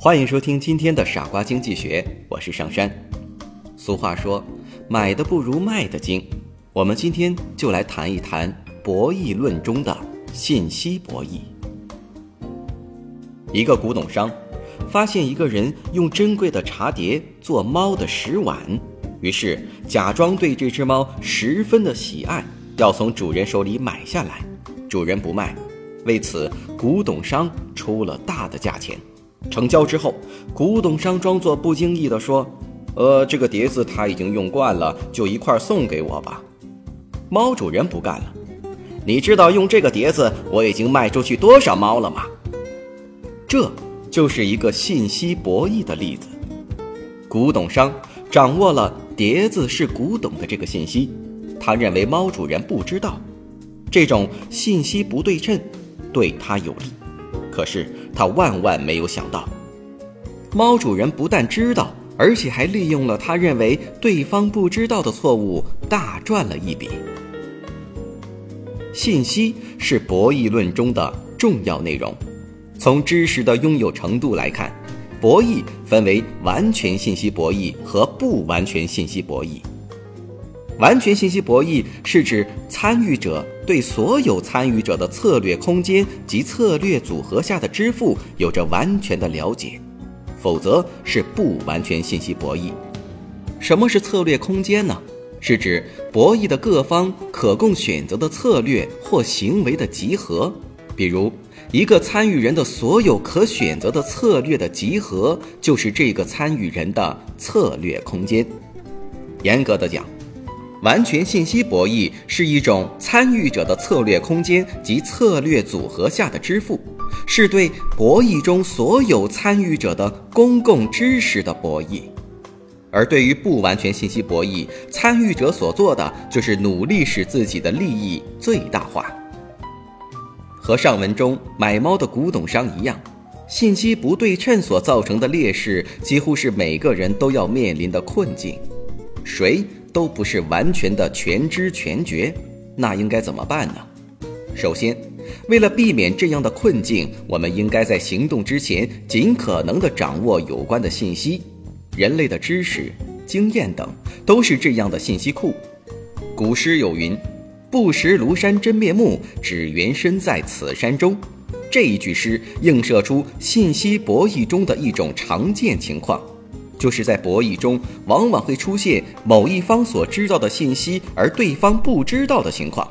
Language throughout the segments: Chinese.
欢迎收听今天的《傻瓜经济学》，我是上山。俗话说，买的不如卖的精。我们今天就来谈一谈博弈论中的信息博弈。一个古董商发现一个人用珍贵的茶碟做猫的食碗，于是假装对这只猫十分的喜爱，要从主人手里买下来。主人不卖，为此古董商出了大的价钱。成交之后，古董商装作不经意地说：“呃，这个碟子他已经用惯了，就一块送给我吧。”猫主人不干了：“你知道用这个碟子我已经卖出去多少猫了吗？”这就是一个信息博弈的例子。古董商掌握了碟子是古董的这个信息，他认为猫主人不知道，这种信息不对称对他有利。可是他万万没有想到，猫主人不但知道，而且还利用了他认为对方不知道的错误，大赚了一笔。信息是博弈论中的重要内容。从知识的拥有程度来看，博弈分为完全信息博弈和不完全信息博弈。完全信息博弈是指参与者对所有参与者的策略空间及策略组合下的支付有着完全的了解，否则是不完全信息博弈。什么是策略空间呢？是指博弈的各方可供选择的策略或行为的集合。比如，一个参与人的所有可选择的策略的集合，就是这个参与人的策略空间。严格的讲。完全信息博弈是一种参与者的策略空间及策略组合下的支付，是对博弈中所有参与者的公共知识的博弈。而对于不完全信息博弈，参与者所做的就是努力使自己的利益最大化。和上文中买猫的古董商一样，信息不对称所造成的劣势，几乎是每个人都要面临的困境。谁？都不是完全的全知全觉，那应该怎么办呢？首先，为了避免这样的困境，我们应该在行动之前尽可能的掌握有关的信息。人类的知识、经验等都是这样的信息库。古诗有云：“不识庐山真面目，只缘身在此山中。”这一句诗映射出信息博弈中的一种常见情况。就是在博弈中，往往会出现某一方所知道的信息，而对方不知道的情况。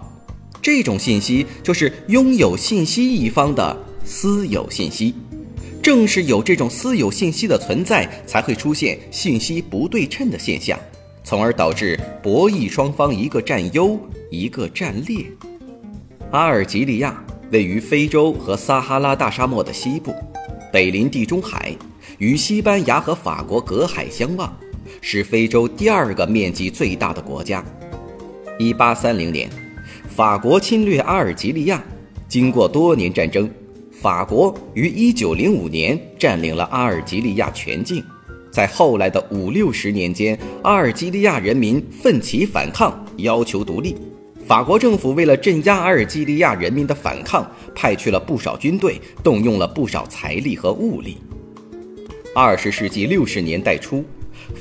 这种信息就是拥有信息一方的私有信息。正是有这种私有信息的存在，才会出现信息不对称的现象，从而导致博弈双方一个占优，一个占劣。阿尔及利亚位于非洲和撒哈拉大沙漠的西部，北临地中海。与西班牙和法国隔海相望，是非洲第二个面积最大的国家。一八三零年，法国侵略阿尔及利亚，经过多年战争，法国于一九零五年占领了阿尔及利亚全境。在后来的五六十年间，阿尔及利亚人民奋起反抗，要求独立。法国政府为了镇压阿尔及利亚人民的反抗，派去了不少军队，动用了不少财力和物力。二十世纪六十年代初，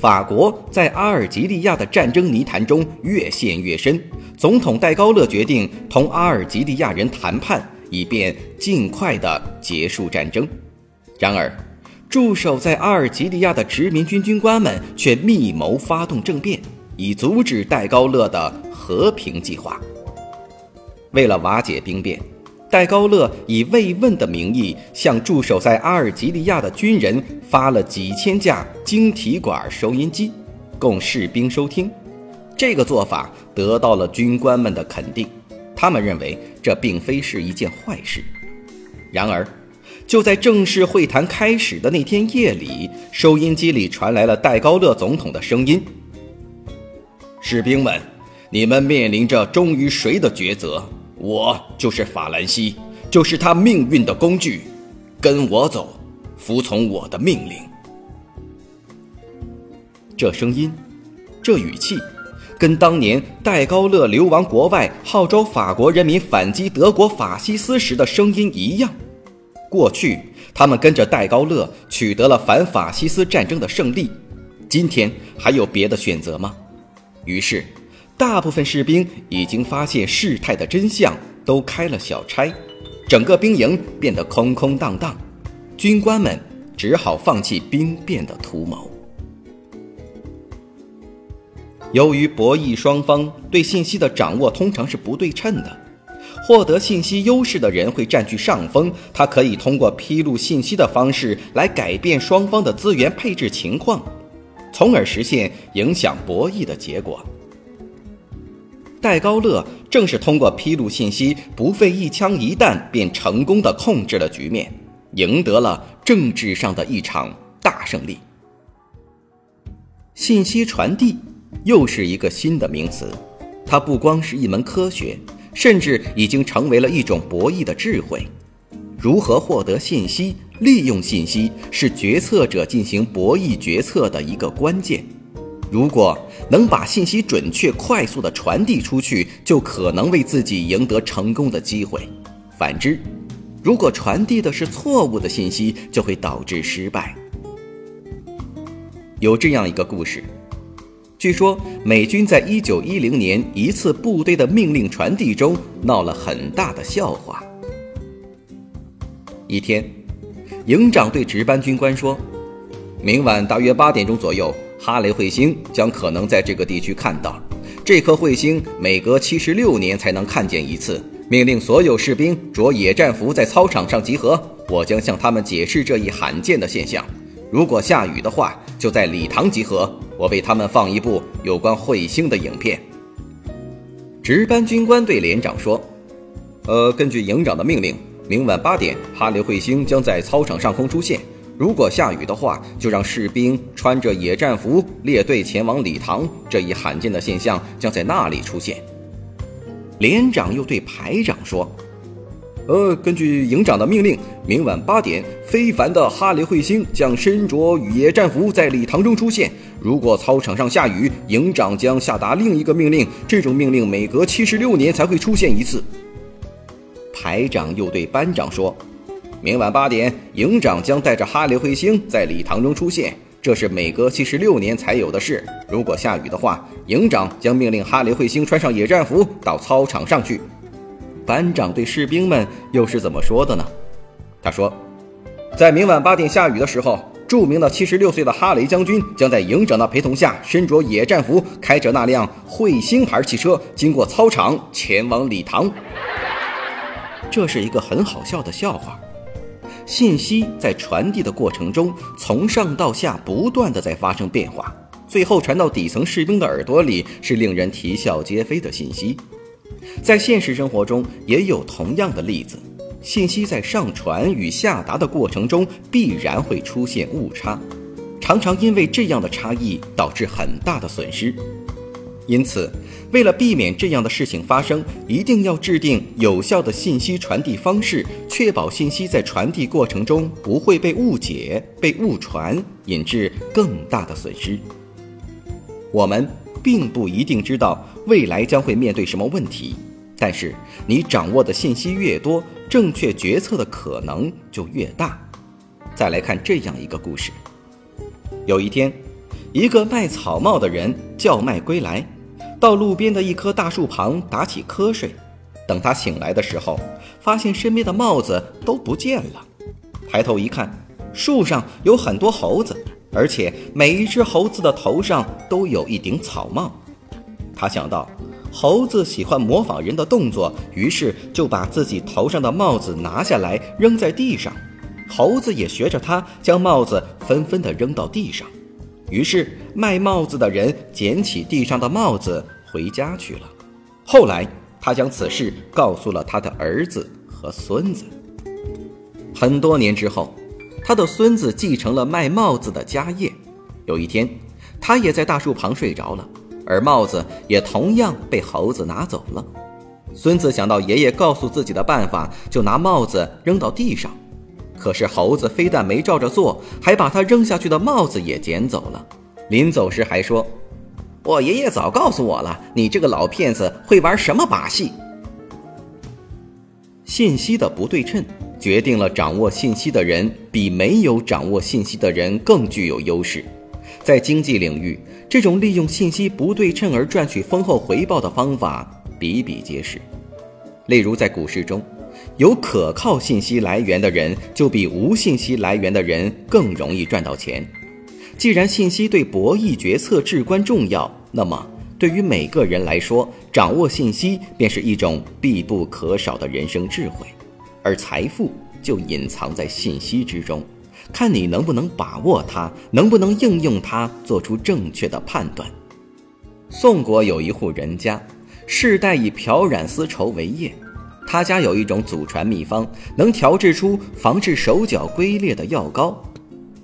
法国在阿尔及利亚的战争泥潭中越陷越深。总统戴高乐决定同阿尔及利亚人谈判，以便尽快的结束战争。然而，驻守在阿尔及利亚的殖民军军官们却密谋发动政变，以阻止戴高乐的和平计划。为了瓦解兵变。戴高乐以慰问的名义，向驻守在阿尔及利亚的军人发了几千架晶体管收音机，供士兵收听。这个做法得到了军官们的肯定，他们认为这并非是一件坏事。然而，就在正式会谈开始的那天夜里，收音机里传来了戴高乐总统的声音：“士兵们，你们面临着忠于谁的抉择？我就是法兰西，就是他命运的工具。跟我走，服从我的命令。”这声音，这语气。跟当年戴高乐流亡国外，号召法国人民反击德国法西斯时的声音一样。过去，他们跟着戴高乐取得了反法西斯战争的胜利。今天还有别的选择吗？于是，大部分士兵已经发现事态的真相，都开了小差，整个兵营变得空空荡荡。军官们只好放弃兵变的图谋。由于博弈双方对信息的掌握通常是不对称的，获得信息优势的人会占据上风。他可以通过披露信息的方式来改变双方的资源配置情况，从而实现影响博弈的结果。戴高乐正是通过披露信息，不费一枪一弹便成功的控制了局面，赢得了政治上的一场大胜利。信息传递。又是一个新的名词，它不光是一门科学，甚至已经成为了一种博弈的智慧。如何获得信息、利用信息，是决策者进行博弈决策的一个关键。如果能把信息准确、快速地传递出去，就可能为自己赢得成功的机会；反之，如果传递的是错误的信息，就会导致失败。有这样一个故事。据说美军在一九一零年一次部队的命令传递中闹了很大的笑话。一天，营长对值班军官说：“明晚大约八点钟左右，哈雷彗星将可能在这个地区看到。这颗彗星每隔七十六年才能看见一次。命令所有士兵着野战服在操场上集合，我将向他们解释这一罕见的现象。如果下雨的话，就在礼堂集合。”我为他们放一部有关彗星的影片。值班军官对连长说：“呃，根据营长的命令，明晚八点，哈雷彗星将在操场上空出现。如果下雨的话，就让士兵穿着野战服列队前往礼堂。这一罕见的现象将在那里出现。”连长又对排长说。呃，根据营长的命令，明晚八点，非凡的哈雷彗星将身着雨夜战服在礼堂中出现。如果操场上下雨，营长将下达另一个命令。这种命令每隔七十六年才会出现一次。排长又对班长说：“明晚八点，营长将带着哈雷彗星在礼堂中出现，这是每隔七十六年才有的事。如果下雨的话，营长将命令哈雷彗星穿上野战服到操场上去。”班长对士兵们又是怎么说的呢？他说：“在明晚八点下雨的时候，著名的七十六岁的哈雷将军将在营长的陪同下，身着野战服，开着那辆彗星牌汽车，经过操场前往礼堂。”这是一个很好笑的笑话。信息在传递的过程中，从上到下不断的在发生变化，最后传到底层士兵的耳朵里，是令人啼笑皆非的信息。在现实生活中也有同样的例子，信息在上传与下达的过程中必然会出现误差，常常因为这样的差异导致很大的损失。因此，为了避免这样的事情发生，一定要制定有效的信息传递方式，确保信息在传递过程中不会被误解、被误传，引致更大的损失。我们并不一定知道未来将会面对什么问题。但是你掌握的信息越多，正确决策的可能就越大。再来看这样一个故事：有一天，一个卖草帽的人叫卖归来，到路边的一棵大树旁打起瞌睡。等他醒来的时候，发现身边的帽子都不见了。抬头一看，树上有很多猴子，而且每一只猴子的头上都有一顶草帽。他想到。猴子喜欢模仿人的动作，于是就把自己头上的帽子拿下来扔在地上。猴子也学着他，将帽子纷纷地扔到地上。于是卖帽子的人捡起地上的帽子回家去了。后来，他将此事告诉了他的儿子和孙子。很多年之后，他的孙子继承了卖帽子的家业。有一天，他也在大树旁睡着了，而帽子也同样被猴子拿走了。孙子想到爷爷告诉自己的办法，就拿帽子扔到地上。可是猴子非但没照着做，还把他扔下去的帽子也捡走了。临走时还说：“我爷爷早告诉我了，你这个老骗子会玩什么把戏？”信息的不对称决定了掌握信息的人比没有掌握信息的人更具有优势。在经济领域，这种利用信息不对称而赚取丰厚回报的方法比比皆是。例如，在股市中。有可靠信息来源的人，就比无信息来源的人更容易赚到钱。既然信息对博弈决策至关重要，那么对于每个人来说，掌握信息便是一种必不可少的人生智慧。而财富就隐藏在信息之中，看你能不能把握它，能不能应用它，做出正确的判断。宋国有一户人家，世代以漂染丝绸为业。他家有一种祖传秘方，能调制出防治手脚龟裂的药膏。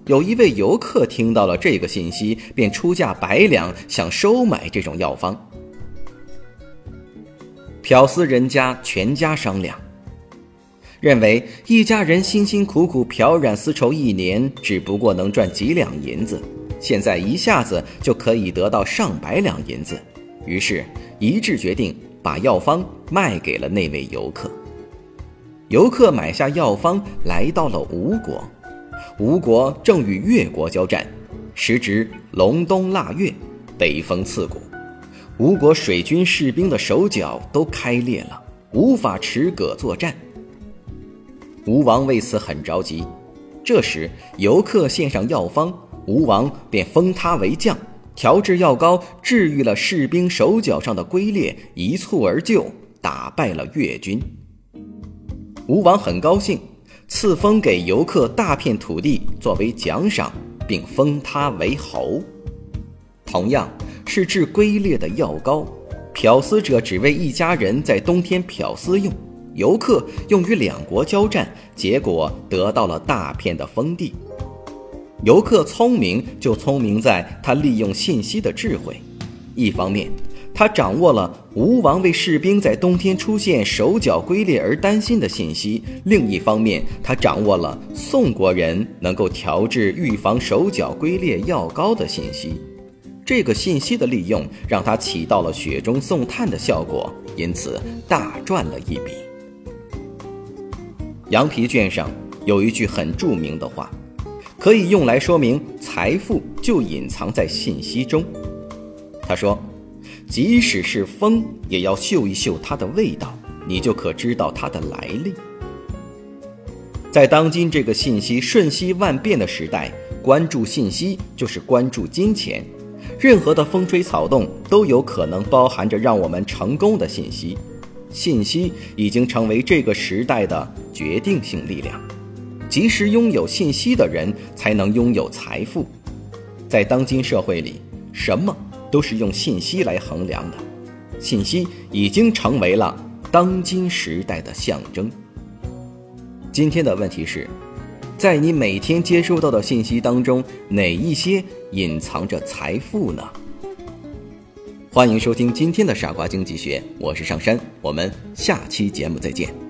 有一位游客听到了这个信息，便出价百两想收买这种药方。漂丝人家全家商量，认为一家人辛辛苦苦漂染丝绸一年，只不过能赚几两银子，现在一下子就可以得到上百两银子，于是一致决定。把药方卖给了那位游客。游客买下药方，来到了吴国。吴国正与越国交战，时值隆冬腊月，北风刺骨，吴国水军士兵的手脚都开裂了，无法持戈作战。吴王为此很着急。这时，游客献上药方，吴王便封他为将。调制药膏，治愈了士兵手脚上的龟裂，一蹴而就，打败了越军。吴王很高兴，赐封给游客大片土地作为奖赏，并封他为侯。同样是治龟裂的药膏，漂丝者只为一家人在冬天漂丝用，游客用于两国交战，结果得到了大片的封地。游客聪明，就聪明在他利用信息的智慧。一方面，他掌握了吴王为士兵在冬天出现手脚龟裂而担心的信息；另一方面，他掌握了宋国人能够调制预防手脚龟裂药膏的信息。这个信息的利用，让他起到了雪中送炭的效果，因此大赚了一笔。羊皮卷上有一句很著名的话。可以用来说明财富就隐藏在信息中。他说：“即使是风，也要嗅一嗅它的味道，你就可知道它的来历。”在当今这个信息瞬息万变的时代，关注信息就是关注金钱。任何的风吹草动都有可能包含着让我们成功的信息。信息已经成为这个时代的决定性力量。及时拥有信息的人，才能拥有财富。在当今社会里，什么都是用信息来衡量的，信息已经成为了当今时代的象征。今天的问题是，在你每天接收到的信息当中，哪一些隐藏着财富呢？欢迎收听今天的傻瓜经济学，我是上山，我们下期节目再见。